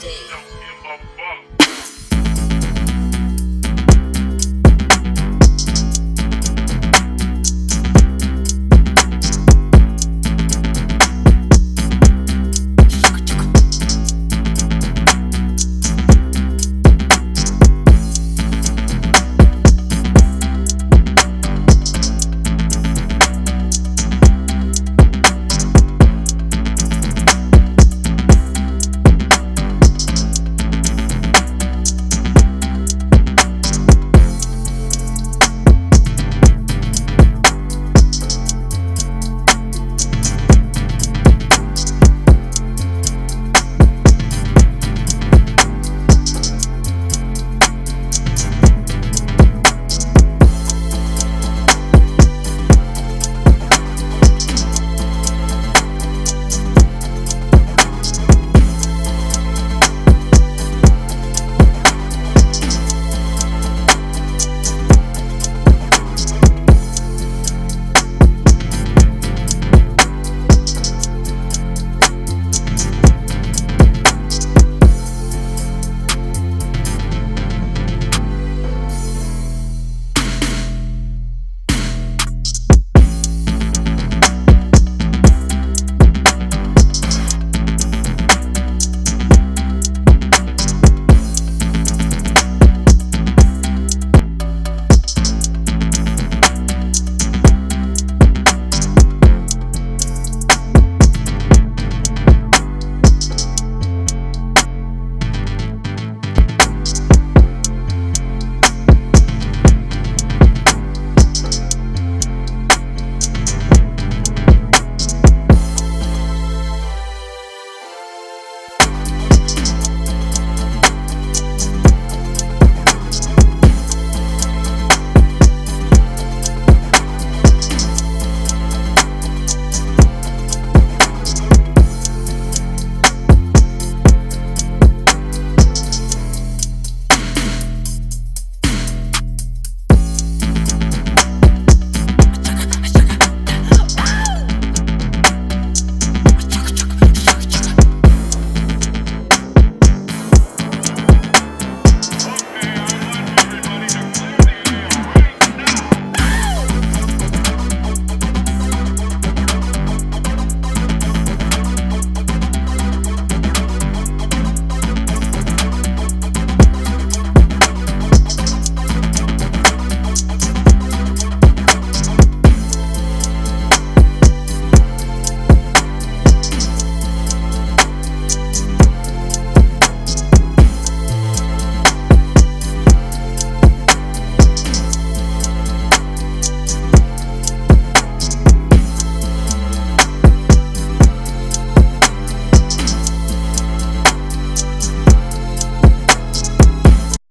对。